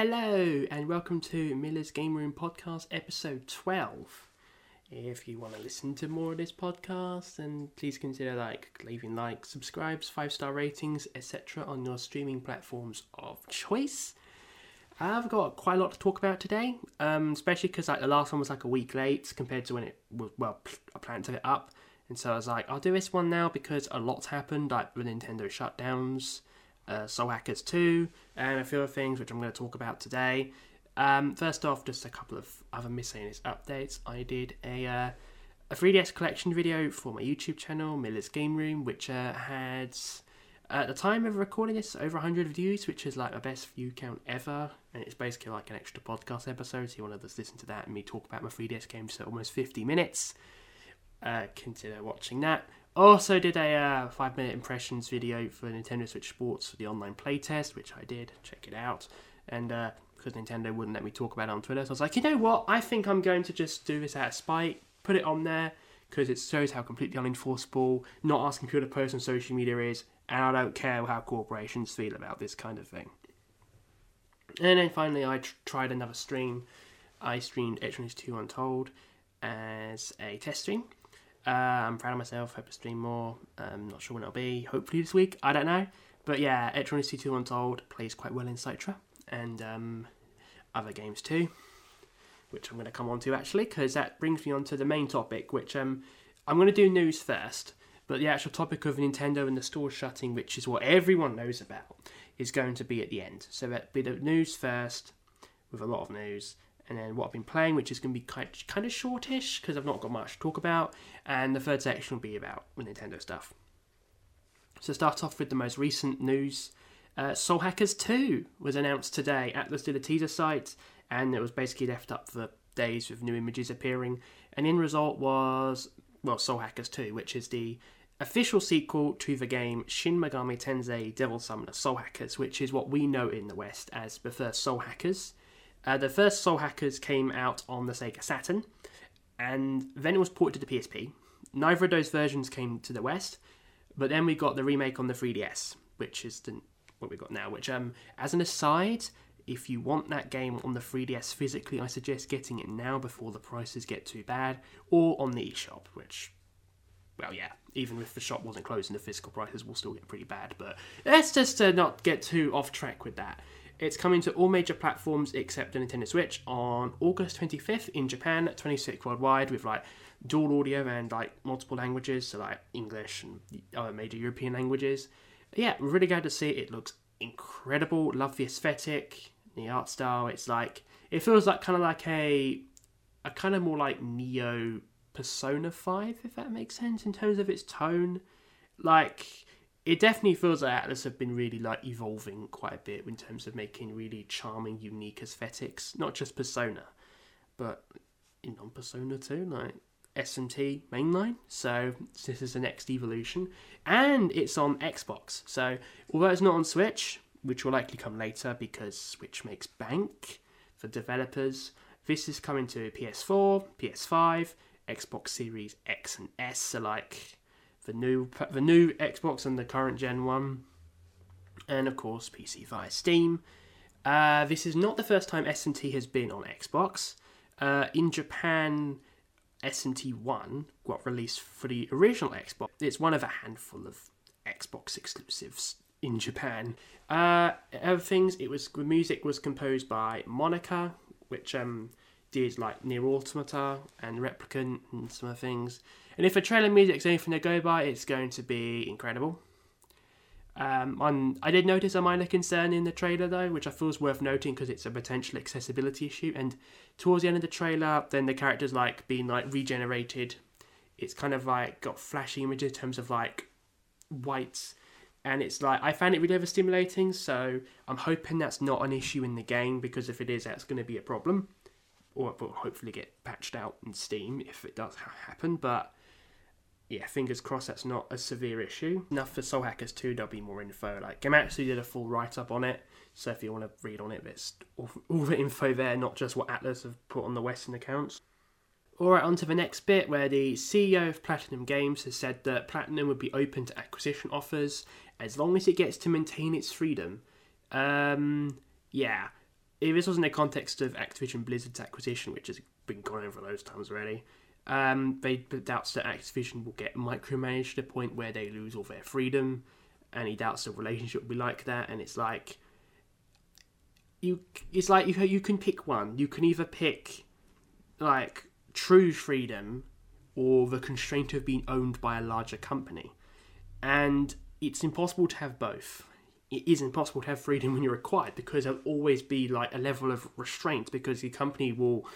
Hello, and welcome to Miller's Game Room Podcast, episode 12. If you want to listen to more of this podcast, then please consider like leaving likes, subscribes, five star ratings, etc. on your streaming platforms of choice. I've got quite a lot to talk about today, um, especially because like the last one was like a week late compared to when it was well I planned to it up, and so I was like I'll do this one now because a lot's happened, like the Nintendo shutdowns, uh, Soul Hackers 2, and a few other things which I'm going to talk about today. Um, first off, just a couple of other miscellaneous updates. I did a uh, a 3DS collection video for my YouTube channel, Miller's Game Room, which uh, had at the time of recording this over 100 views, which is like my best view count ever, and it's basically like an extra podcast episode. So you want to just listen to that and me talk about my 3DS games for almost 50 minutes. Uh, consider watching that. Also did a uh, five minute impressions video for Nintendo Switch Sports for the online playtest, which I did. Check it out. And uh, because Nintendo wouldn't let me talk about it on Twitter, so I was like, you know what? I think I'm going to just do this out of spite, put it on there because it shows how completely unenforceable not asking people to post on social media is, and I don't care how corporations feel about this kind of thing. And then finally, I tr- tried another stream. I streamed Etrian Odyssey 2 Untold as a test stream. Uh, I'm proud of myself. Hope to stream more. I'm not sure when it'll be. Hopefully this week. I don't know. But yeah, Etrian Odyssey 2 Untold plays quite well in Citra and um, other games too, which I'm going to come on to actually, because that brings me on to the main topic, which um, I'm going to do news first. But the actual topic of Nintendo and the store shutting, which is what everyone knows about, is going to be at the end. So that'll be the news first, with a lot of news, and then what I've been playing, which is going to be kind kind of shortish because I've not got much to talk about, and the third section will be about Nintendo stuff. So start off with the most recent news. Uh, Soul Hackers 2 was announced today. Atlus did a teaser site, and it was basically left up for days with new images appearing. And in result was, well, Soul Hackers 2, which is the official sequel to the game Shin Megami Tensei Devil Summoner Soul Hackers, which is what we know in the West as the first Soul Hackers. Uh, the first Soul Hackers came out on the Sega Saturn, and then it was ported to the PSP. Neither of those versions came to the West, but then we got the remake on the 3DS, which is the, what we've got now. Which, um, as an aside, if you want that game on the 3DS physically, I suggest getting it now before the prices get too bad, or on the eShop, which well, yeah, even if the shop wasn't closing, the physical prices will still get pretty bad. But let's just uh, not get too off track with that. It's coming to all major platforms except the Nintendo Switch on August 25th in Japan, 26 worldwide, with like dual audio and like multiple languages, so like English and other major European languages. Yeah, really glad to see it. It looks incredible. Love the aesthetic, the art style. It's like it feels like kind of like a a kind of more like Neo Persona 5, if that makes sense, in terms of its tone. Like, it definitely feels like Atlus have been really like evolving quite a bit in terms of making really charming, unique aesthetics. Not just Persona, but in non-Persona too, like SMT mainline. So this is the next evolution, and it's on Xbox. So although it's not on Switch, which will likely come later because Switch makes bank for developers, this is coming to PS4, PS5, Xbox Series X and S, so like the new the new Xbox and the current Gen one, and of course PC via Steam. Uh, this is not the first time SMT has been on Xbox. Uh, in Japan, SMT One got released for the original Xbox. It's one of a handful of Xbox exclusives in Japan. Uh, other things, it was the music was composed by Monaca, which um, did like NieR Automata and Replicant and some other things. And if a trailer music is anything to go by, it's going to be incredible. Um, I did notice a minor concern in the trailer though, which I feel is worth noting because it's a potential accessibility issue. And towards the end of the trailer, then the character's like being like regenerated. It's kind of like got flashy images in terms of like whites, and it's like I found it really overstimulating. So I'm hoping that's not an issue in the game because if it is, that's going to be a problem or will hopefully get patched out in Steam if it does happen. But yeah, fingers crossed that's not a severe issue. Enough for Soul Hackers 2, there'll be more info. Like, Gematsu did a full write up on it, so if you want to read on it, there's all, all the info there, not just what Atlus have put on the Western accounts. Alright, on to the next bit where the CEO of Platinum Games has said that Platinum would be open to acquisition offers as long as it gets to maintain its freedom. Um, yeah, if this was in the context of Activision Blizzard's acquisition, which has been gone over those times already, um, they doubts that Activision will get micromanaged to the point where they lose all their freedom, and he doubts the relationship will be like that. And it's like you, it's like you you can pick one. You can either pick like true freedom or the constraint of being owned by a larger company, and it's impossible to have both it is impossible to have freedom when you're acquired because there'll always be like a level of restraint because the company will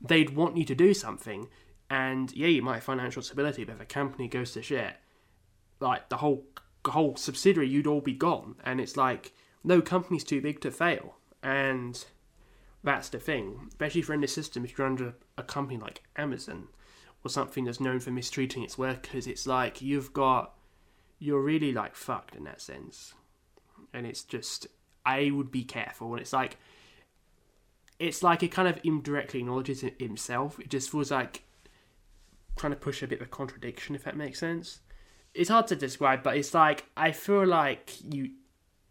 they'd want you to do something and yeah you might have financial stability but if a company goes to shit like the whole whole subsidiary you'd all be gone and it's like no company's too big to fail and that's the thing. Especially for in the system if you're under a company like amazon or something that's known for mistreating its workers it's like you've got you're really like fucked in that sense and it's just I would be careful. And it's like it's like it kind of indirectly acknowledges it himself. It just feels like trying to push a bit of a contradiction, if that makes sense. It's hard to describe, but it's like I feel like you.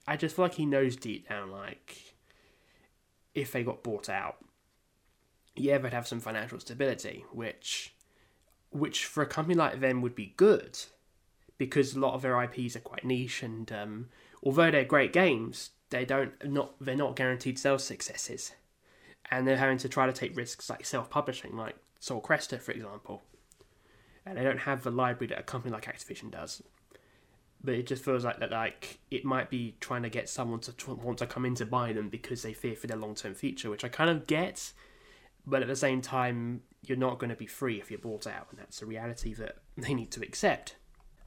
I just feel like he knows deep down, like if they got bought out, yeah, they'd have some financial stability, which, which for a company like them would be good, because a lot of their IPs are quite niche and um, although they're great games, they don't not they're not guaranteed sales successes, and they're having to try to take risks like self-publishing, like Sol Cresta, for example. And they don't have the library that a company like Activision does. But it just feels like that, like it might be trying to get someone to want to come in to buy them because they fear for their long-term future, which I kind of get. But at the same time, you're not going to be free if you're bought out, and that's a reality that they need to accept.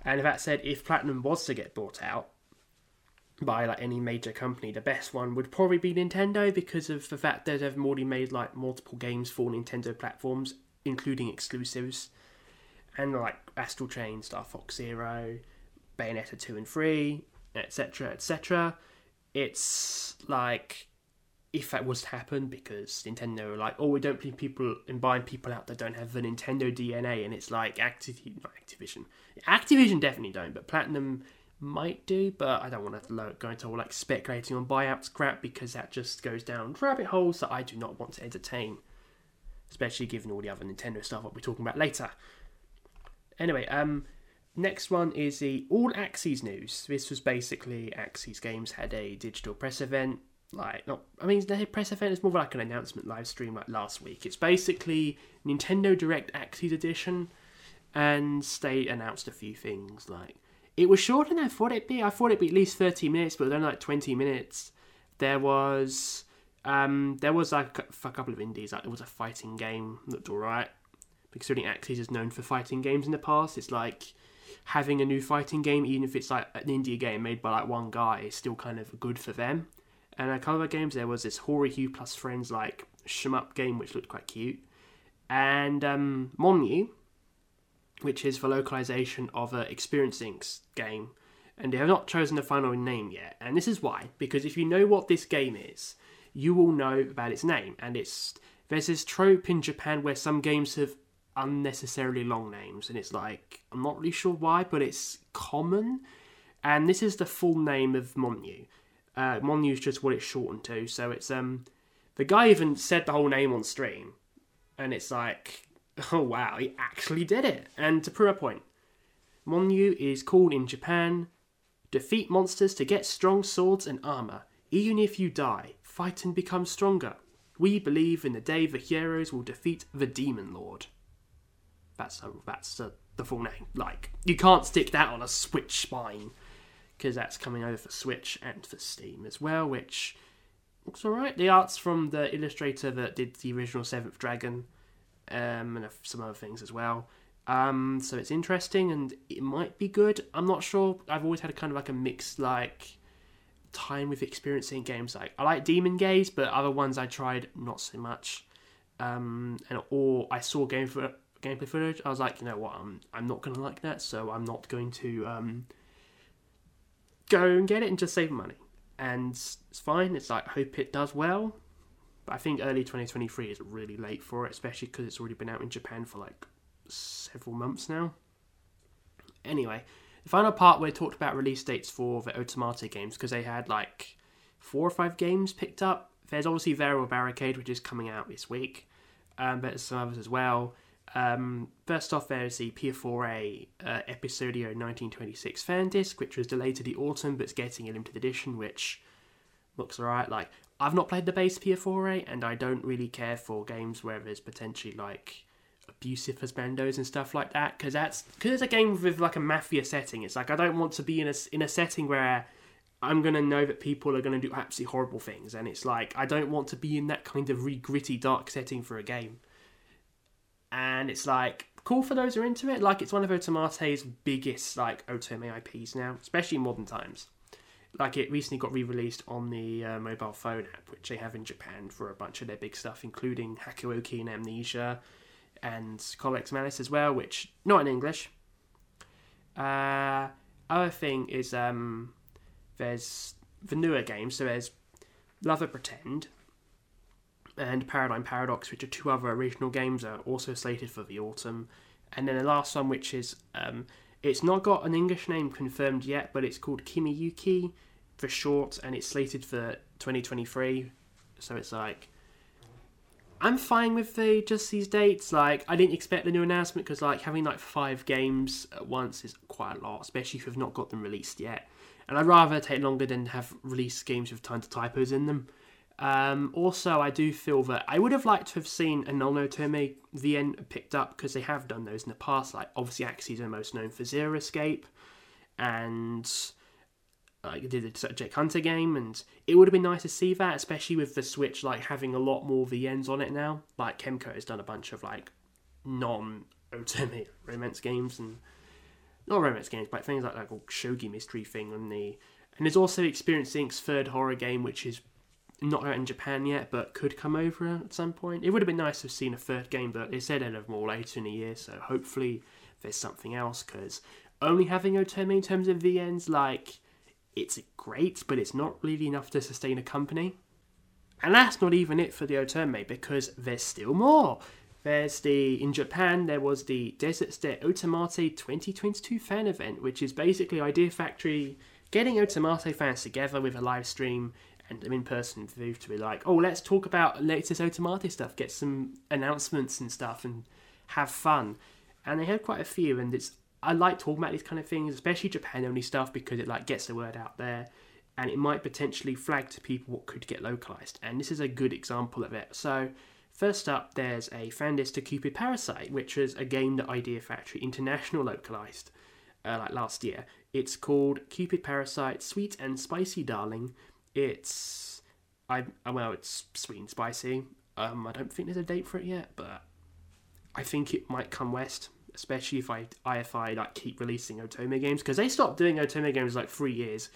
And that said, if Platinum was to get bought out, by like any major company. The best one would probably be Nintendo because of the fact that they've already made like multiple games for Nintendo platforms, including exclusives, and like Astral Chain, Star Fox Zero, Bayonetta two and three, etc., etc. It's like if that was to happen because Nintendo are like, oh, we don't believe people in buying people out that don't have the Nintendo DNA, and it's like Activ- Activision, Activision definitely don't, but Platinum might do, but I don't want to go into all like speculating on buyouts crap because that just goes down rabbit holes that I do not want to entertain, especially given all the other Nintendo stuff I'll be talking about later. Anyway, um, next one is the All Aksys news. This was basically Aksys Games had a digital press event. Like, not, I mean, the press event is more like an announcement live stream like last week. It's basically Nintendo Direct Aksys Edition, and they announced a few things like it was shorter than I thought it'd be. I thought it'd be at least 30 minutes, but it was only like 20 minutes. There was um, there was like a couple of indies. Like there was a fighting game looked alright. because Considering Aksys is known for fighting games in the past, it's like having a new fighting game, even if it's like an indie game made by like one guy, is still kind of good for them. And a couple of games, there was this Haurihue plus Friends like shmup game which looked quite cute, and um, Monyu, which is the localization of a Experience Inc. game, and they have not chosen the final name yet. And this is why, because if you know what this game is, you will know about its name. And it's there's this trope in Japan where some games have unnecessarily long names, and it's like I'm not really sure why, but it's common. And this is the full name of Monyu. Uh, Monyu is just what it's shortened to. So it's um, the guy even said the whole name on stream, and it's like Oh wow, he actually did it! And to prove a point, Monyu is called in Japan defeat monsters to get strong swords and armor. Even if you die, fight and become stronger. We believe in the day the heroes will defeat the Demon Lord. That's a, that's a, the full name. Like you can't stick that on a Switch spine because that's coming over for Switch and for Steam as well, which looks alright. The art's from the illustrator that did the original Seventh Dragon um, and some other things as well. Um, so it's interesting and it might be good. I'm not sure. I've always had a kind of like a mixed like time with experiencing games. Like I like Demon Gaze, but other ones I tried not so much. Um, and or I saw game for gameplay footage. I was like, you know what, I'm I'm not gonna like that, so I'm not going to um, go and get it and just save money. And it's fine. It's like hope it does well. But I think early 2023 is really late for it, especially because it's already been out in Japan for like several months now. Anyway, the final part where I talked about release dates for the Otomate games because they had like four or five games picked up there's obviously Variable Barricade, which is coming out this week, um, but there's some others as well. Um, first off, there's the Piofiore uh, Episodio 1926 fan disc, which was delayed to the autumn, but it's getting a limited edition, which looks alright. Like, I've not played the base Piofiore, and I don't really care for games where there's potentially like abusive husbandos and stuff like that, because that's because it's a game with like a mafia setting. It's like I don't want to be in a in a setting where I'm gonna know that people are gonna do absolutely horrible things, and it's like I don't want to be in that kind of really gritty, dark setting for a game and it's like cool for those who are into it. Like it's one of Otomate's biggest like Otome IPs now, especially in modern times. Like it recently got re-released on the uh, mobile phone app, which they have in Japan for a bunch of their big stuff, including Hakuoki and Amnesia, and Collar x Malice as well, which not in English. Uh, other thing is um, there's the newer games, so there's Love and Pretend, and Paradigm Paradox, which are two other original games, are also slated for the autumn. And then the last one, which is um, it's not got an English name confirmed yet, but it's called Kimiyuki for short, and it's slated for 2023. So it's like I'm fine with the just these dates. Like I didn't expect the new announcement because like having like five games at once is quite a lot, especially if you've not got them released yet. And I'd rather take longer than have released games with tons of typos in them. Um, also, I do feel that I would have liked to have seen a non-Otome VN picked up because they have done those in the past. Like obviously, Aksys are most known for Zero Escape, and like did the Subject Hunter game, and it would have been nice to see that, especially with the Switch like having a lot more VNs on it now. Like Kemco has done a bunch of like non-Otome romance games and not romance games, but things like that, like Shogi Mystery thing on the. And there's also Experience Inc.'s third horror game, which is not out in Japan yet, but could come over at some point. It would have been nice to have seen a third game, but they said they'd have more later in the year, so hopefully there's something else, because only having Otome in terms of VNs, like, it's great, but it's not really enough to sustain a company. And that's not even it for the Otome, because there's still more. There's the, in Japan, there was the Desert State Otomate 2022 fan event, which is basically Idea Factory getting Otomate fans together with a live stream and an in-person view to be like, oh, let's talk about latest Otomate stuff, get some announcements and stuff, and have fun. And they had quite a few, and it's I like talking about these kind of things, especially Japan-only stuff, because it like gets the word out there, and it might potentially flag to people what could get localized. And this is a good example of it. So. First up, there's a Fandis to Cupid Parasite, which was a game that Idea Factory International localized uh, like last year. It's called Cupid Parasite Sweet and Spicy Darling, it's I well, it's sweet and spicy. Um, I don't think there's a date for it yet, but I think it might come west, especially if I IFI like keep releasing Otome games because they stopped doing Otome games like three years,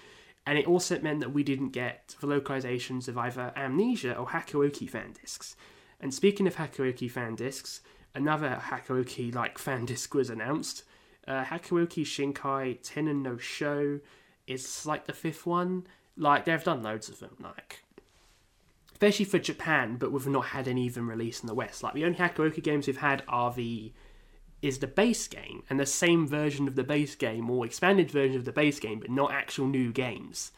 and it also meant that we didn't get the localizations of either Amnesia or Hakuoki fan discs. And speaking of Hakuoki fan discs, another Hakuoki like fan disc was announced. Uh, Hakuoki Shinkai Tenon no Show is like the fifth one like they've done loads of them, like especially for Japan, but we've not had any even released in the West. Like the only Hakuoki games we've had are the is the base game and the same version of the base game or expanded version of the base game, but not actual new games.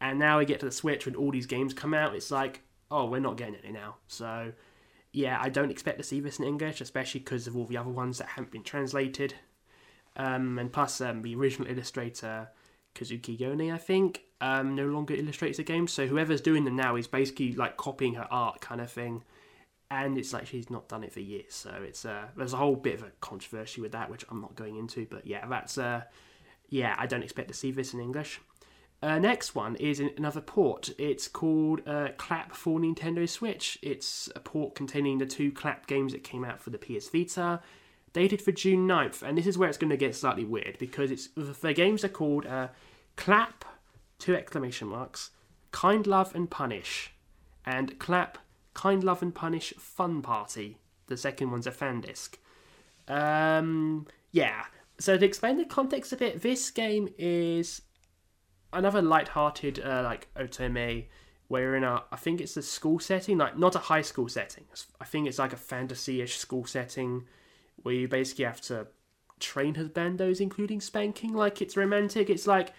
And now we get to the Switch when all these games come out, it's like, oh, we're not getting any now. So yeah, I don't expect to see this in English, especially because of all the other ones that haven't been translated. Um, and plus, um, the original illustrator Kazuki Yone, I think, um, no longer illustrates the game. So whoever's doing them now is basically like copying her art kind of thing. And it's like she's not done it for years, so it's uh, there's a whole bit of a controversy with that, which I'm not going into. But yeah, that's uh, yeah, I don't expect to see this in English. Uh, next one is another port. It's called uh, Clap for Nintendo Switch. It's a port containing the two Clap games that came out for the PS Vita, dated for June 9th. And this is where it's going to get slightly weird because it's the games are called uh, Clap two exclamation marks, Kind Love and Punish, and Clap, Kind Love and Punish Fun Party. The second one's a fan disc. Um, yeah. So to explain the context a bit, this game is another light-hearted uh, like otome where you're in a I think it's a school setting, like not a high school setting. I think it's like a fantasy-ish school setting where you basically have to train husbandos, including spanking. Like it's romantic. It's like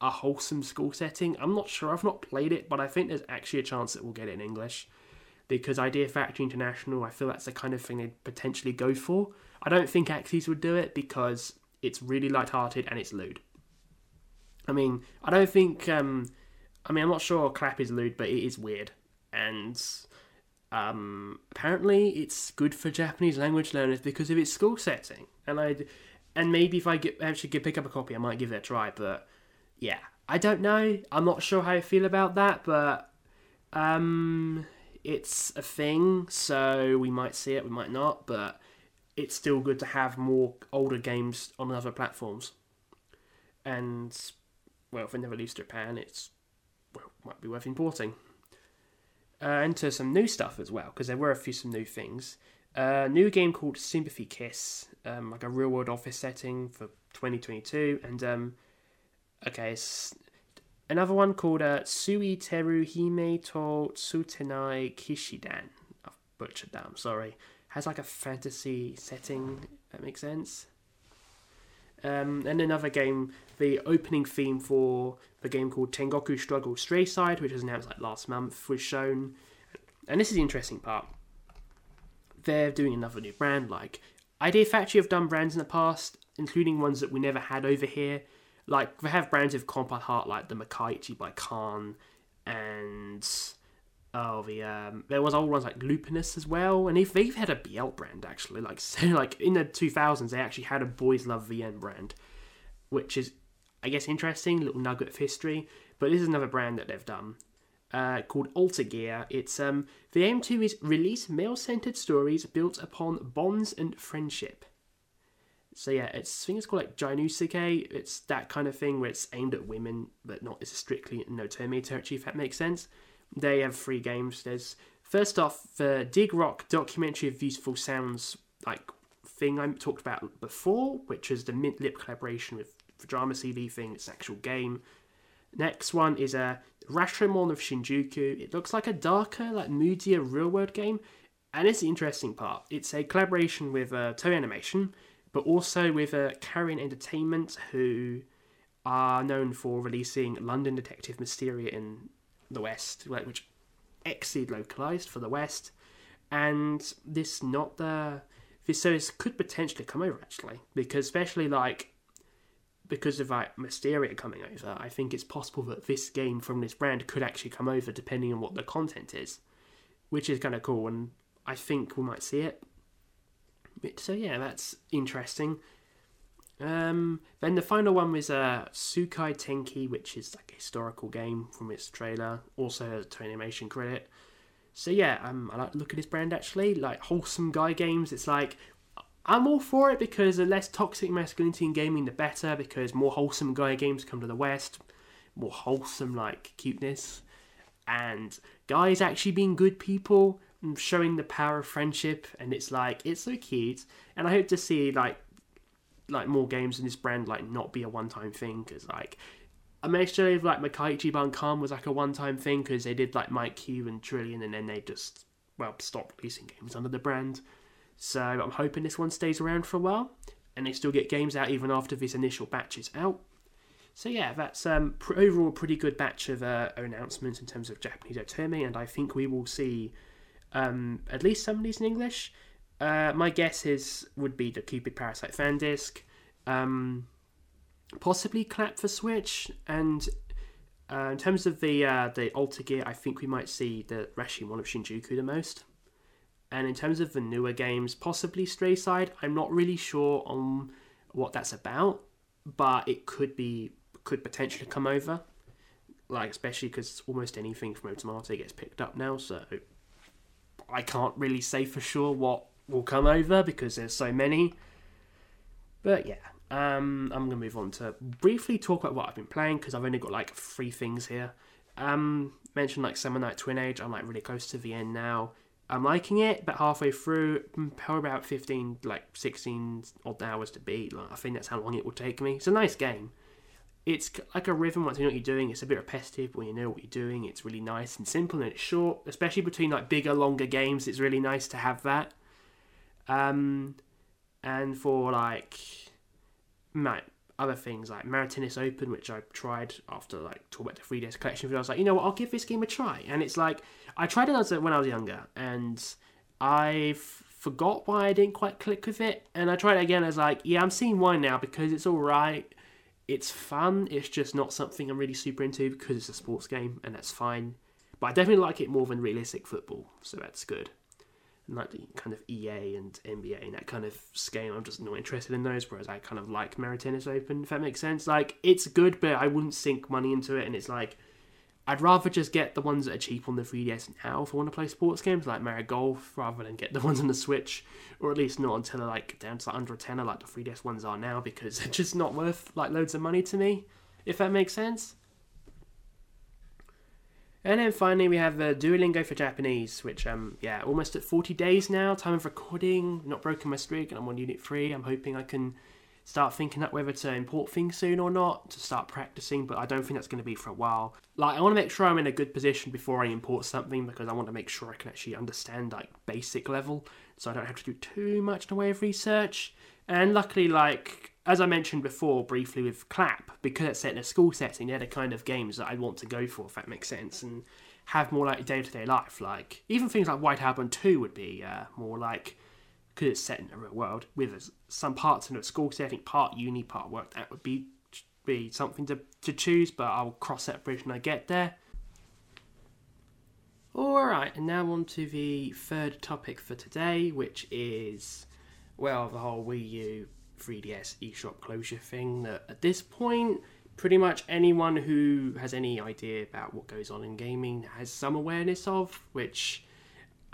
a wholesome school setting. I'm not sure. I've not played it, but I think there's actually a chance that we'll get it in English because Idea Factory International, I feel that's the kind of thing they'd potentially go for. I don't think Aksys would do it because it's really light-hearted and it's lewd. I mean, I don't think. Um, I mean, I'm not sure Clap is lewd, but it is weird, and um, apparently it's good for Japanese language learners because of its school setting. And I, and maybe if I get actually get pick up a copy, I might give it a try. But yeah, I don't know. I'm not sure how I feel about that, but um, it's a thing, so we might see it, we might not, but it's still good to have more older games on other platforms. And well, if it never leaves Japan, it's well, might be worth importing. Uh, into some new stuff as well, because there were a few some new things. A uh, new game called Sympathy Kiss, um, like a real world office setting for 2022, and um, okay, another one called uh, Sui Teru Hime to Tsutenai Kishidan. I've butchered that, I'm sorry. Has like a fantasy setting, that makes sense. Um, and another game, the opening theme for the game called Tengoku Struggle Stray Side, which was announced like last month, was shown. And this is the interesting part. They're doing another new brand. Like Idea Factory have done brands in the past, including ones that we never had over here like they have brands of compound heart like the Makaichi by Khan and oh the um there was old ones like Lupinus as well and if they've had a BL brand actually like so like in the 2000s they actually had a boys love VN brand which is I guess interesting little nugget of history but this is another brand that they've done uh, called Alter Gear. It's um, the aim to is release male-centered stories built upon bonds and friendship. So yeah, it's I think it's called like Jainusuke. It's that kind of thing where it's aimed at women, but not as strictly no Otome territory, if that makes sense. They have three games. There's first off the Dig Rock documentary of beautiful sounds like thing I talked about before, which is the Mint Lip collaboration with the drama CD thing. It's an actual game. Next one is a Rashomon of Shinjuku. It looks like a darker, like moodier real world game, and it's the interesting part. It's a collaboration with uh, Toei Animation but also with uh, Karin Entertainment, who are known for releasing London Detective Mysteria in the West, which XSEED localized for the West, and this not the this this could potentially come over actually because especially like because of like Mysteria coming over, I think it's possible that this game from this brand could actually come over depending on what the content is, which is kind of cool, and I think we might see it so yeah, that's interesting. Um, then the final one was uh, Tsukai Tenki, which is like a historical game from its trailer, also has a animation credit. So yeah, um, I like to look at this brand actually, like wholesome guy games. It's like I'm all for it because the less toxic masculinity in gaming, the better. Because more wholesome guy games come to the West, more wholesome like cuteness, and guys actually being good people showing the power of friendship, and it's like it's so cute. And I hope to see like like more games in this brand like not be a one time thing because like I mean, actually, if like Makaichi Bankan was like a one time thing because they did like Mike Q and Trillion, and then they just well stopped releasing games under the brand. So I'm hoping this one stays around for a while, and they still get games out even after this initial batch is out. So yeah, that's um, pr- overall pretty good batch of uh, announcements in terms of Japanese Otome, and I think we will see um, at least some of these in English. Uh, my guess is would be the Cupid Parasite fan disc, um, possibly Clap for Switch, and uh, in terms of the uh, the Alter Gear, I think we might see the Rashomon of Shinjuku the most. And in terms of the newer games, possibly Stray Side, I'm not really sure on what that's about, but it could be could potentially come over. Like especially because almost anything from Otomate gets picked up now, so I can't really say for sure what will come over because there's so many. But yeah, um, I'm gonna move on to briefly talk about what I've been playing because I've only got like three things here. Um, mentioned like Summer Night Twin Age. I'm like really close to the end now. I'm liking it, but halfway through, mm, probably about 15, like 16 odd hours to beat. Like, I think that's how long it will take me. It's a nice game it's like a rhythm once you know what you're doing. It's a bit repetitive when you know what you're doing. It's really nice and simple and it's short, especially between like bigger, longer games. It's really nice to have that. Um, and for like, man, other things like Mario Tennis Open, which I tried after like talk about the 3DS collection. I was like, you know what, I'll give this game a try. And it's like I tried it when I was younger, and I forgot why I didn't quite click with it. And I tried it again. I was like, yeah, I'm seeing why now because it's all right. It's fun. It's just not something I'm really super into because it's a sports game, and that's fine. But I definitely like it more than realistic football, so that's good and like the kind of EA and NBA and that kind of scale. I'm just not interested in those. Whereas I kind of like Mario Tennis Open, if that makes sense. Like it's good, but I wouldn't sink money into it. And it's like I'd rather just get the ones that are cheap on the 3DS now if I want to play sports games like Mario Golf, rather than get the ones on the Switch, or at least not until they're like down to like under a tenner like the 3DS ones are now, because they're just not worth like loads of money to me. If that makes sense. And then finally we have the Duolingo for Japanese, which um yeah, almost at 40 days now, time of recording, not broken my streak and I'm on unit 3. I'm hoping I can start thinking up whether to import things soon or not to start practicing, but I don't think that's going to be for a while. Like I want to make sure I'm in a good position before I import something because I want to make sure I can actually understand like basic level so I don't have to do too much in the way of research. And luckily like as I mentioned before briefly with Clap, because it's set in a school setting, they're the kind of games that I want to go for, if that makes sense, and have more like day to day life. Like even things like White Album Two would be uh, more like because it's set in the real world with some parts in a school setting, part uni, part work. That would be be something to to choose, but I'll cross that bridge when I get there. Alright, and now on to the third topic for today, which is, well, the whole Wii U 3DS eShop closure thing that at this point, pretty much anyone who has any idea about what goes on in gaming has some awareness of, which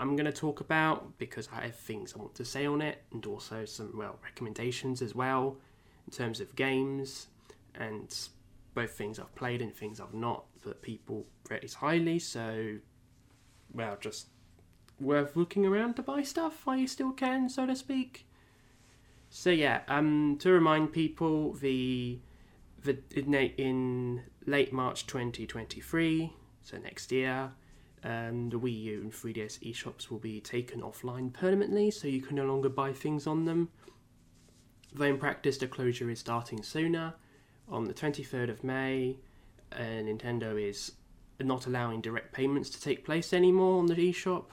I'm going to talk about because I have things I want to say on it and also some, well, recommendations as well in terms of games and both things I've played and things I've not that people rate highly. So, well, just worth looking around to buy stuff while you still can, so to speak. So yeah, um, to remind people, the the in, in late March 2023, so next year, um, the Wii U and 3DS eShops will be taken offline permanently, so you can no longer buy things on them. Though in practice, the closure is starting sooner. On the 23rd of May, uh, Nintendo is not allowing direct payments to take place anymore on the eShop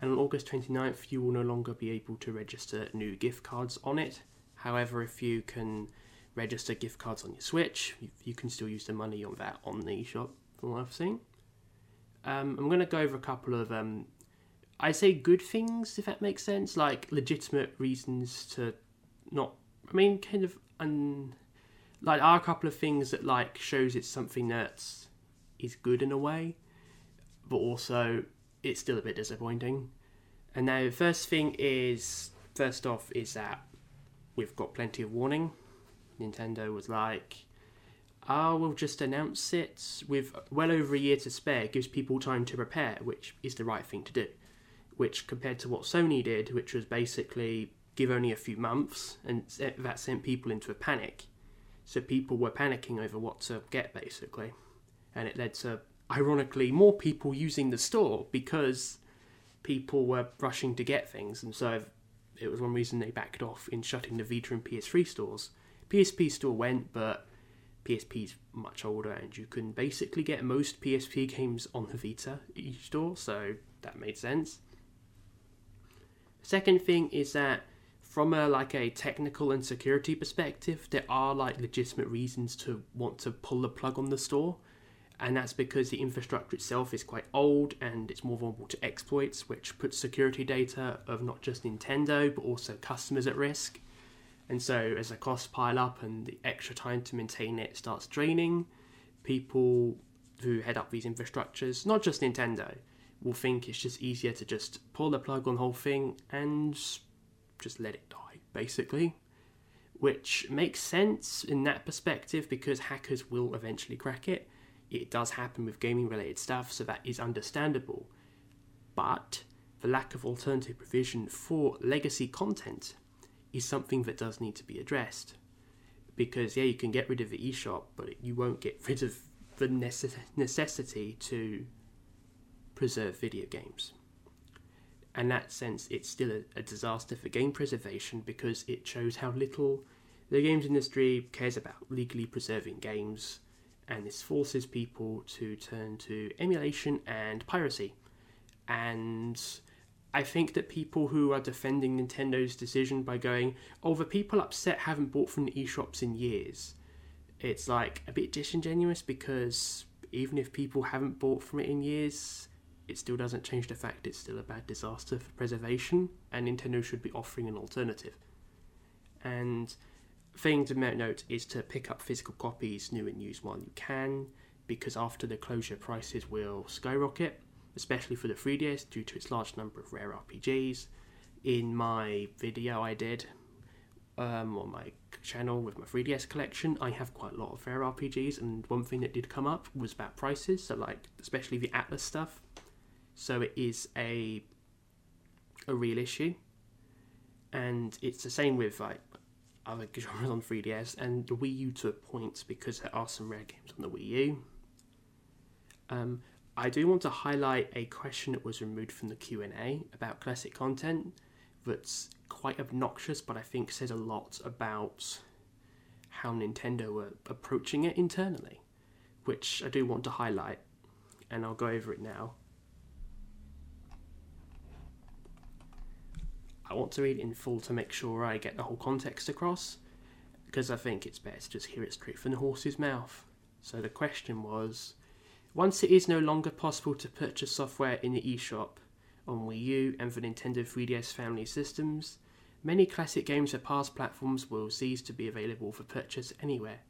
and on August 29th you will no longer be able to register new gift cards on it. However, if you can register gift cards on your Switch, you can still use the money on that on the eShop, from what I've seen. Um, I'm going to go over a couple of, um, I say good things, if that makes sense, like legitimate reasons to not, I mean, kind of, un, like, are a couple of things that, like, shows it's something that is good in a way, but also it's still a bit disappointing. And now, the first thing is first off is that we've got plenty of warning. Nintendo was like, "Ah, we'll just announce it with well over a year to spare. Gives people time to prepare, which is the right thing to do. Which compared to what Sony did, which was basically give only a few months, and that sent people into a panic. So people were panicking over what to get, basically, and it led to ironically, more people using the store because people were rushing to get things, and so it was one reason they backed off in shutting the Vita and PS3 stores. PSP still went, but PSP's much older, and you can basically get most PSP games on the Vita each store, so that made sense. Second thing is that from a like a technical and security perspective, there are like legitimate reasons to want to pull the plug on the store and that's because the infrastructure itself is quite old and it's more vulnerable to exploits, which puts security data of not just Nintendo but also customers at risk. And so, as the costs pile up and the extra time to maintain it starts draining, people who head up these infrastructures, not just Nintendo, will think it's just easier to just pull the plug on the whole thing and just let it die, basically. Which makes sense in that perspective because hackers will eventually crack it it does happen with gaming related stuff, so that is understandable. But the lack of alternative provision for legacy content is something that does need to be addressed. Because, yeah, you can get rid of the eShop, but you won't get rid of the necess- necessity to preserve video games. In that sense, it's still a, a disaster for game preservation because it shows how little The games industry cares about legally preserving games, and this forces people to turn to emulation and piracy. And I think that people who are defending Nintendo's decision by going, oh, the people upset haven't bought from the eShops in years, it's like a bit disingenuous because even if people haven't bought from it in years, it still doesn't change the fact it's still a bad disaster for preservation, and Nintendo should be offering an alternative. And thing to note is to pick up physical copies, new and used, while you can, because after the closure, prices will skyrocket, especially for the 3DS due to its large number of rare RPGs. In my video I did um, on my channel with my 3DS collection, I have quite a lot of rare RPGs, and one thing that did come up was about prices. So, like, especially the Atlus stuff. So it is a a real issue, and it's the same with like other genres on 3DS and the Wii U to a point because there are some rare games on the Wii U. Um, I do want to highlight a question that was removed from the Q and A about classic content that's quite obnoxious, but I think says a lot about how Nintendo are approaching it internally, which I do want to highlight, and I'll go over it now. I want to read it in full to make sure I get the whole context across, because I think it's better to just hear it straight from the horse's mouth. So the question was Once it is no longer possible to purchase software in the eShop on Wii U and the Nintendo 3DS family systems, many classic games for past platforms will cease to be available for purchase anywhere.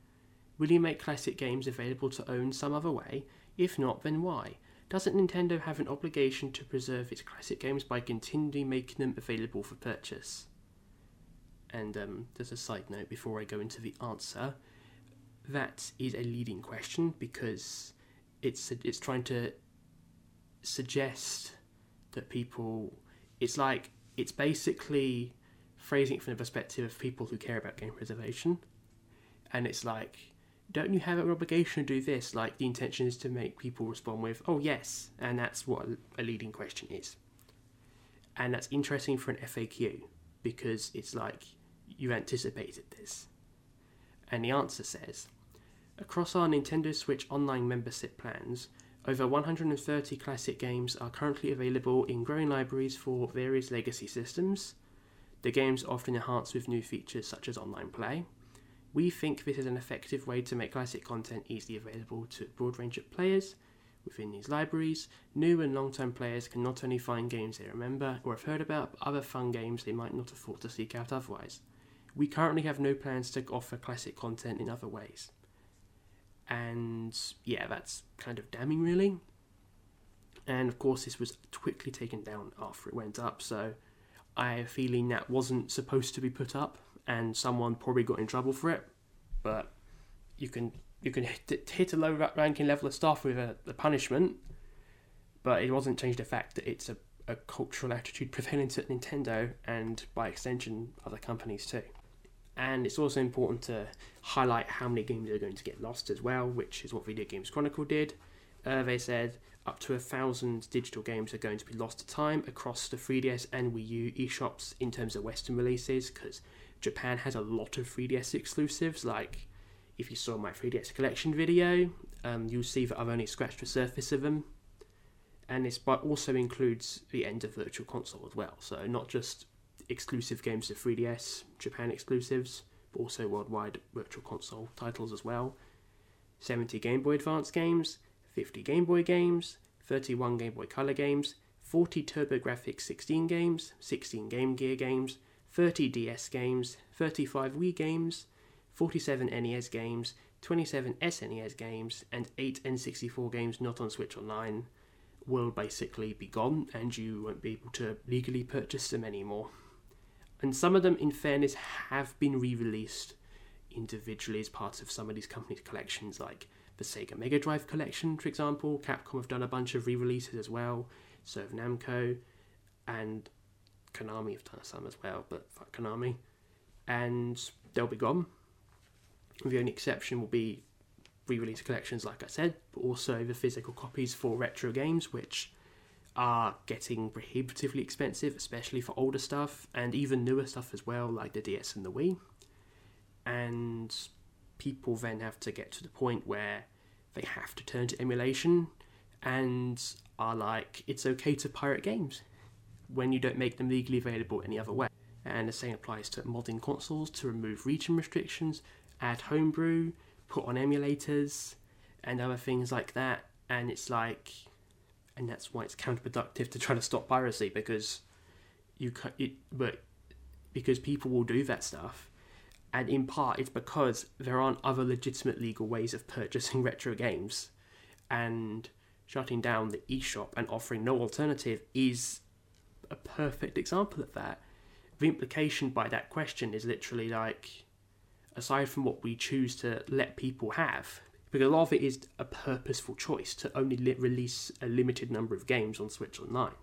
Will you make classic games available to own some other way? If not, then why? Doesn't Nintendo have an obligation to preserve its classic games by continually making them available for purchase? And um, there's a side note before I go into the answer. That is a leading question because it's it's trying to suggest that people. It's like it's basically phrasing it from the perspective of people who care about game preservation, and it's like don't you have an obligation to do this? Like the intention is to make people respond with, oh yes, and that's what a leading question is. And that's interesting for an FAQ because it's like you anticipated this. And the answer says, across our Nintendo Switch online membership plans, over 130 classic games are currently available in growing libraries for various legacy systems. The games often enhanced with new features such as online play we think this is an effective way to make classic content easily available to a broad range of players. Within these libraries, new and long term players can not only find games they remember or have heard about, but other fun games they might not afford to seek out otherwise. We currently have no plans to offer classic content in other ways. And yeah, that's kind of damning, really. And of course, this was quickly taken down after it went up, so I have a feeling that wasn't supposed to be put up and someone probably got in trouble for it. But you can you can hit, hit a low ranking level of staff with uh, a, a punishment, but it wasn't changed the fact that it's a, a cultural attitude prevalent at Nintendo and by extension other companies too. And it's also important to highlight how many games are going to get lost as well, which is what Video Games Chronicle did. They said up to a thousand digital games are going to be lost to time across the 3DS and Wii U eShops in terms of Western releases because Japan has a lot of 3DS exclusives. Like, if you saw my 3DS collection video, um, you'll see that I've only scratched the surface of them. And this also includes the end of Virtual Console as well. So, not just exclusive games to 3DS, Japan exclusives, but also worldwide Virtual Console titles as well. 70 Game Boy Advance games, 50 Game Boy games, 31 Game Boy Color games, 40 TurboGrafx 16 games, 16 Game Gear games, 30 DS games, 35 Wii games, 47 NES games, 27 SNES games, and 8 N64 games not on Switch Online will basically be gone and you won't be able to legally purchase them anymore. And some of them, in fairness, have been re released individually as part of some of these companies' collections, like the Sega Mega Drive collection, for example. Capcom have done a bunch of re releases as well, so have Namco, and Konami have done some as well, but fuck Konami. And they'll be gone. The only exception will be re release collections, like I said, but also the physical copies for retro games, which are getting prohibitively expensive, especially for older stuff and even newer stuff as well, like the DS and the Wii. and people then have to get to the point where they have to turn to emulation and are like, it's okay to pirate games when you don't make them legally available any other way. And the same applies to modding consoles to remove region restrictions, add homebrew, put on emulators, and other things like that. And it's like, and that's why it's counterproductive to try to stop piracy because you it, but because people will do that stuff, and in part it's because there aren't other legitimate legal ways of purchasing retro games, and shutting down the eShop and offering no alternative is a perfect example of that. The implication by that question is literally like, aside from what we choose to let people have, because a lot of it is a purposeful choice to only li- release a limited number of games on Switch Online.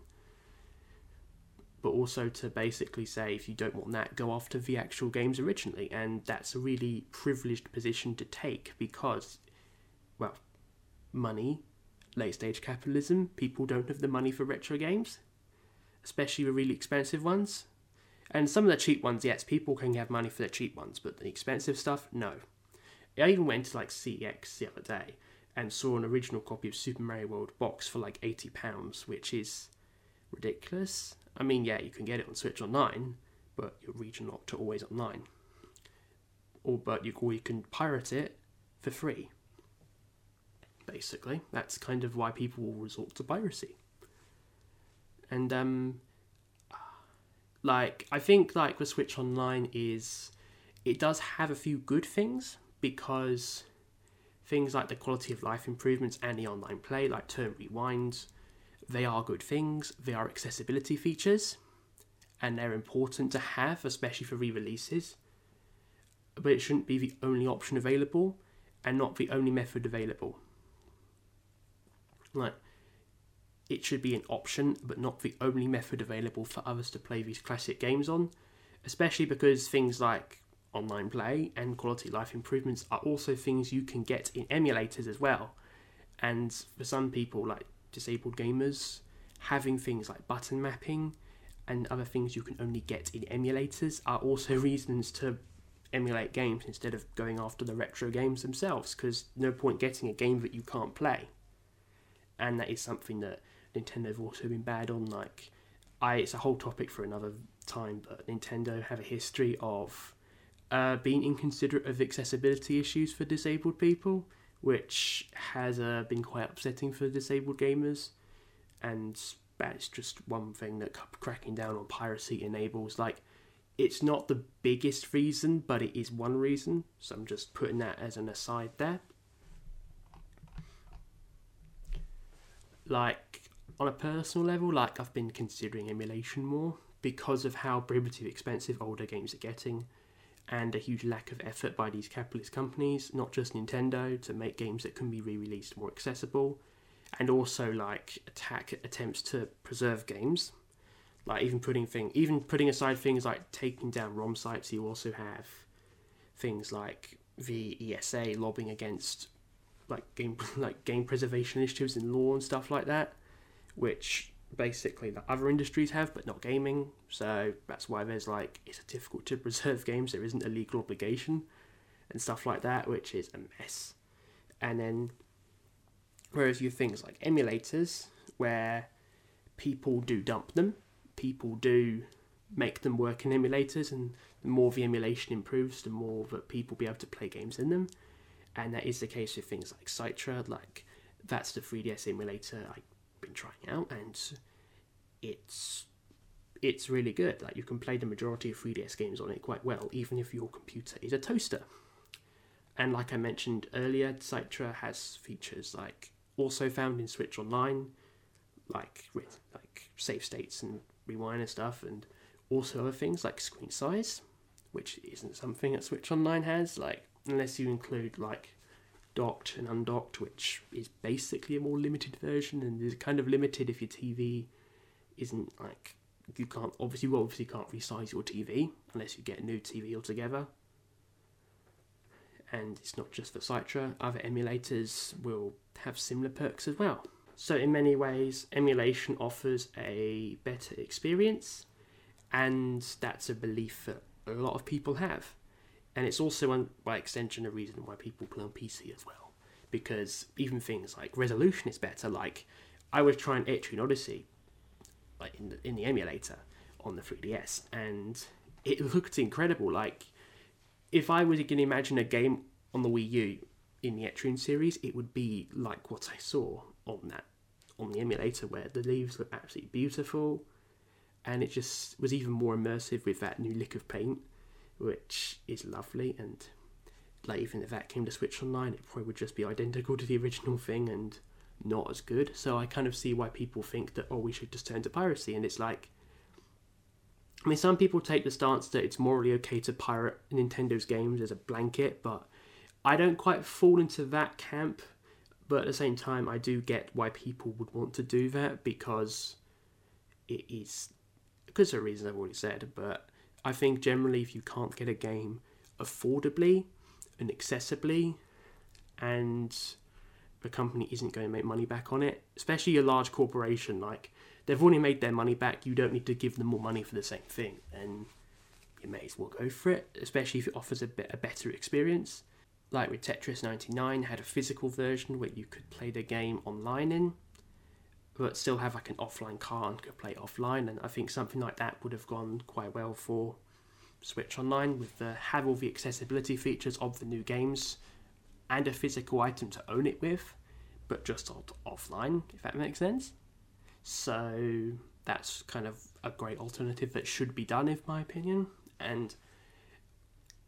But also to basically say, if you don't want that, go after the actual games originally. And that's a really privileged position to take because, well, money, late stage capitalism, people don't have the money for retro games, especially the really expensive ones. And some of the cheap ones, yes, people can have money for the cheap ones, but the expensive stuff, no. I even went to like CEX the other day and saw an original copy of Super Mario World box for like eighty pounds, which is ridiculous. I mean, yeah, you can get it on Switch Online, but your region locked to always online. Or but you or you can pirate it for free. Basically, that's kind of why people will resort to piracy. And um, like I think like the Switch Online is, it does have a few good things because things like the quality of life improvements and the online play, like turn rewinds, they are good things. They are accessibility features, and they're important to have, especially for re releases. But it shouldn't be the only option available and not the only method available. Like, it should be an option, but not the only method available for others to play these classic games on, especially because things like online play and quality life improvements are also things you can get in emulators as well. And for some people, like disabled gamers, having things like button mapping and other things you can only get in emulators are also reasons to emulate games instead of going after the retro games themselves because no point getting a game that you can't play. And that is something that Nintendo have also been bad on. Like, I it's a whole topic for another time, but Nintendo have a history of uh, being inconsiderate of accessibility issues for disabled people, which has uh, been quite upsetting for disabled gamers. And that's just one thing that cracking down on piracy enables. Like, it's not the biggest reason, but it is one reason. So I'm just putting that as an aside there. Like, on a personal level, like, I've been considering emulation more because of how prohibitive expensive older games are getting and a huge lack of effort by these capitalist companies, not just Nintendo, to make games that can be re-released more accessible, and also like attack attempts to preserve games, like even putting thing, even putting aside things like taking down ROM sites, you also have things like the ESA lobbying against like game like game preservation initiatives in law and stuff like that, which basically that other industries have, but not gaming. So that's why there's like it's difficult to preserve games. There isn't a legal obligation and stuff like that, which is a mess. And then, whereas you have things like emulators, where people do dump them, people do make them work in emulators, and the more the emulation improves, the more that people be able to play games in them. And that is the case with things like Citra, like that's the 3DS emulator I been trying out, and it's it's really good. Like you can play the majority of 3DS games on it quite well, even if your computer is a toaster. And like I mentioned earlier, Citra has features like also found in Switch Online, like like save states and rewind and stuff, and also other things like screen size, which isn't something that Switch Online has. Like unless you include like docked and undocked, which is basically a more limited version and is kind of limited if your TV isn't like you can't obviously you obviously can't resize your TV unless you get a new TV altogether. And it's not just for Citra, other emulators will have similar perks as well. So in many ways, emulation offers a better experience, and that's a belief that a lot of people have and it's also by extension a reason why people play on PC as well, because even things like resolution is better. Like I was trying Etrian Odyssey, like in the in the emulator on the 3DS, and it looked incredible. Like if I was going to imagine a game on the Wii U in the Etrian series, it would be like what I saw on that on the emulator, where the leaves look absolutely beautiful, and it just was even more immersive with that new lick of paint, which is lovely. And like even if that came to Switch Online, it probably would just be identical to the original thing and not as good. So I kind of see why people think that oh we should just turn to piracy, and it's like. I mean, some people take the stance that it's morally okay to pirate Nintendo's games as a blanket, but I don't quite fall into that camp, but at the same time, I do get why people would want to do that because it is because of the reasons I've already said. But I think generally, if you can't get a game affordably and accessibly, and the company isn't going to make money back on it, especially a large corporation like they've already made their money back, you don't need to give them more money for the same thing, and you may as well go for it, especially if it offers a, bit, a better experience. Like with Tetris 99, had a physical version where you could play the game online in, but still have like an offline card and could play offline. And I think something like that would have gone quite well for Switch Online with the have all the accessibility features of the new games and a physical item to own it with, but just offline, if that makes sense. So that's kind of a great alternative that should be done, in my opinion. And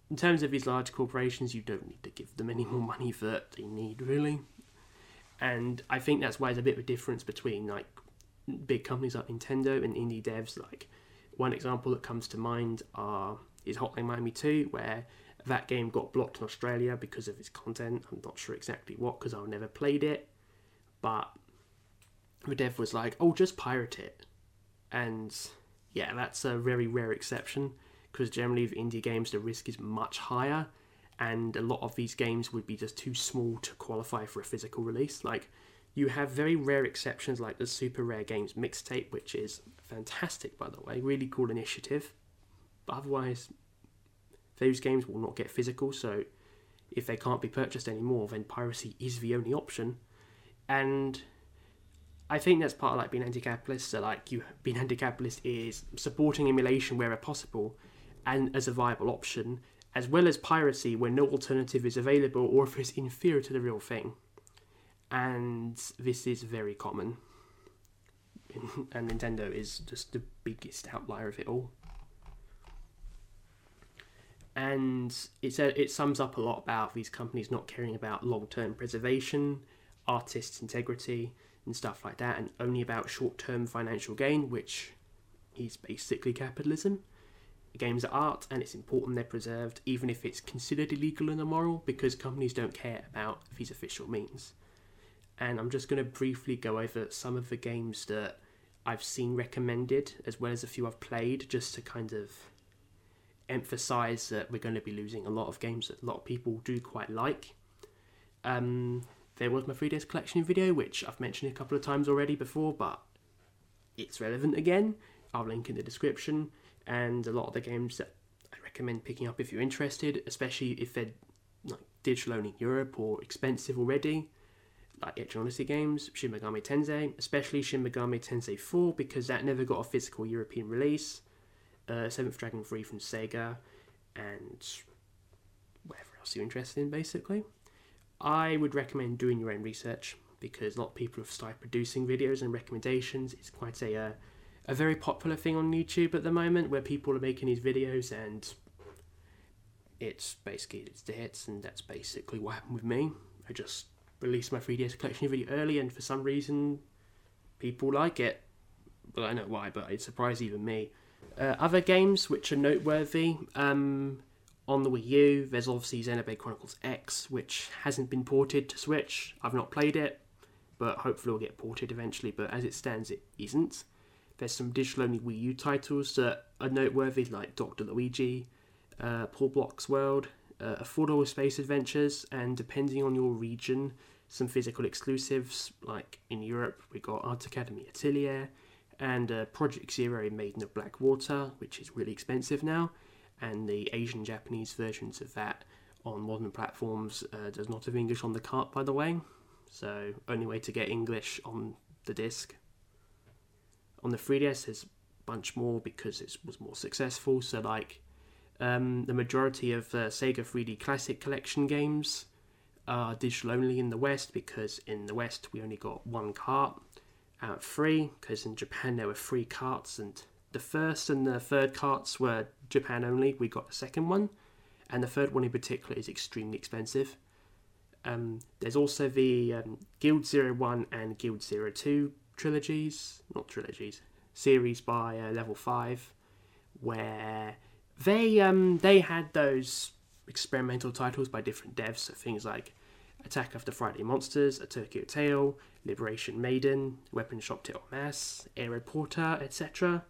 in terms of these large corporations, you don't need to give them any more money that they need, really. And I think that's why there's a bit of a difference between like big companies like Nintendo and indie devs. Like one example that comes to mind are is Hotline Miami 2, where that game got blocked in Australia because of its content. I'm not sure exactly what because I've never played it, but the dev was like, "Oh, just pirate it," and yeah, that's a very rare exception because generally with indie games the risk is much higher and a lot of these games would be just too small to qualify for a physical release. Like you have very rare exceptions like the super rare games mixtape which is fantastic by the way really cool initiative. But otherwise those games will not get physical so if they can't be purchased anymore then piracy is the only option. And I think that's part of like being anti-capitalist. So like you being anti-capitalist is supporting emulation wherever possible, and as a viable option, as well as piracy when no alternative is available or if it's inferior to the real thing. And this is very common. and Nintendo is just the biggest outlier of it all. And it's a, it sums up a lot about these companies not caring about long term preservation, artists' integrity, and stuff like that, and only about short term financial gain, which is basically capitalism games are art and it's important they're preserved, even if it's considered illegal and immoral, because companies don't care about these official means. And I'm just going to briefly go over some of the games that I've seen recommended, as well as a few I've played, just to kind of emphasize that we're going to be losing a lot of games that a lot of people do quite like. Um, there was my 3DS collection video, which I've mentioned a couple of times already before, but it's relevant again. I'll link in the description and a lot of the games that I recommend picking up if you're interested, especially if they're like digital only in Europe or expensive already, like Etrian Odyssey games, Shin Megami Tensei, especially Shin Megami Tensei 4 because that never got a physical European release, uh, Seventh Dragon III from Sega, and whatever else you're interested in basically. I would recommend doing your own research because a lot of people have started producing videos and recommendations. It's quite a uh, a very popular thing on YouTube at the moment where people are making these videos and it's basically it's the hits and that's basically what happened with me. I just released my 3DS collection video early and for some reason people like it. Well, I don't know why, but it surprised even me. Uh, other games which are noteworthy um, on the Wii U, there's obviously Xenoblade Chronicles X, which hasn't been ported to Switch. I've not played it, but hopefully it'll get ported eventually. But as it stands, it isn't. There's some digital only Wii U titles that are noteworthy, like Dr. Luigi, uh, Pullblox World, uh, Affordable Space Adventures, and depending on your region, some physical exclusives. Like in Europe, we got Art Academy Atelier and uh, Project Zero Maiden of Black Water, which is really expensive now. and the Asian Japanese versions of that on modern platforms uh, does not have English on the cart, by the way. So, only way to get English on the disc. On the 3DS, there's a bunch more because it was more successful. So, like, um, the majority of the Sega 3D Classic Collection games are digital only in the West because in the West we only got one cart out of three. Because in Japan there were three carts, and the first and the third carts were Japan only. We got the second one, and the third one in particular is extremely expensive. Um, there's also the um, Guild Zero One and Guild Zero Two trilogies, not trilogies, series by uh, Level Five, where they um they had those experimental titles by different devs, so things like Attack of the Friday Monsters, A Tokyo Tale, Liberation Maiden, Weapon Shop de Omasse, Aeroporter, etc.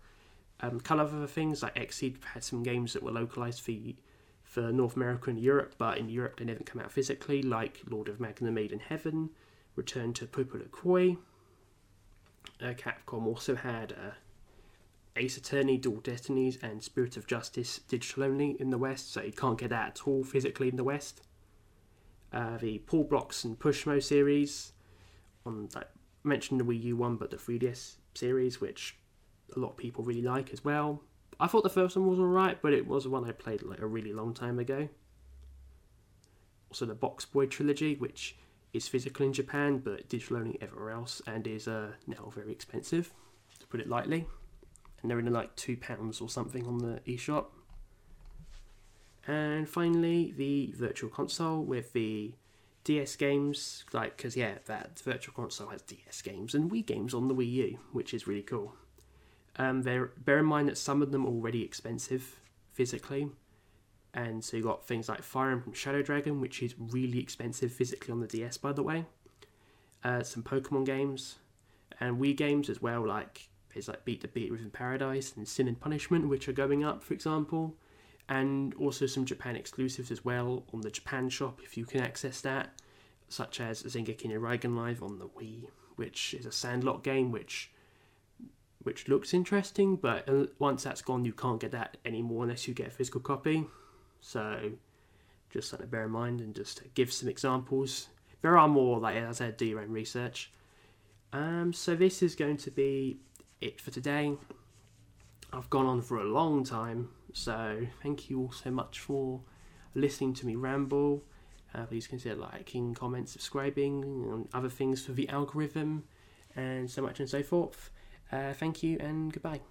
Um, other things like XSEED had some games that were localized for for North America and Europe, but in Europe they never come out physically, like Lord of Magna Maiden Heaven, Return to PopoloCrois. Uh, Capcom also had uh, Ace Attorney, Dual Destinies, and Spirit of Justice digital only in the West, so you can't get that at all physically in the West. Uh, the Pullblox and Pushmo series, on mentioned the Wii U one, but the 3DS series, which a lot of people really like as well. I thought the first one was alright, but it was one I played like a really long time ago. Also, the Box Boy trilogy, which is physical in Japan but digital only everywhere else, and is uh, now very expensive, to put it lightly. And they're in like two pounds or something on the eShop. And finally, the Virtual Console with the DS games, like because yeah, that Virtual Console has DS games and Wii games on the Wii U, which is really cool. Um, bear in mind that some of them are already expensive physically. And so you got things like Fire Emblem Shadow Dragon, which is really expensive physically on the DS, by the way. Uh, some Pokemon games and Wii games as well, like there's like Beat the Beat Rhythm Paradise and Sin and Punishment, which are going up, for example. And also some Japan exclusives as well on the Japan shop if you can access that, such as Zangeki no Reginleiv on the Wii, which is a Sandlot game, which which looks interesting, but uh, once that's gone, you can't get that anymore unless you get a physical copy. So just something to bear in mind and just give some examples. There are more, like as I said, own research. Um, so this is going to be it for today. I've gone on for a long time, so thank you all so much for listening to me ramble. Uh, please consider liking, comment, subscribing, and other things for the algorithm, and so much and so forth. Uh, thank you and goodbye.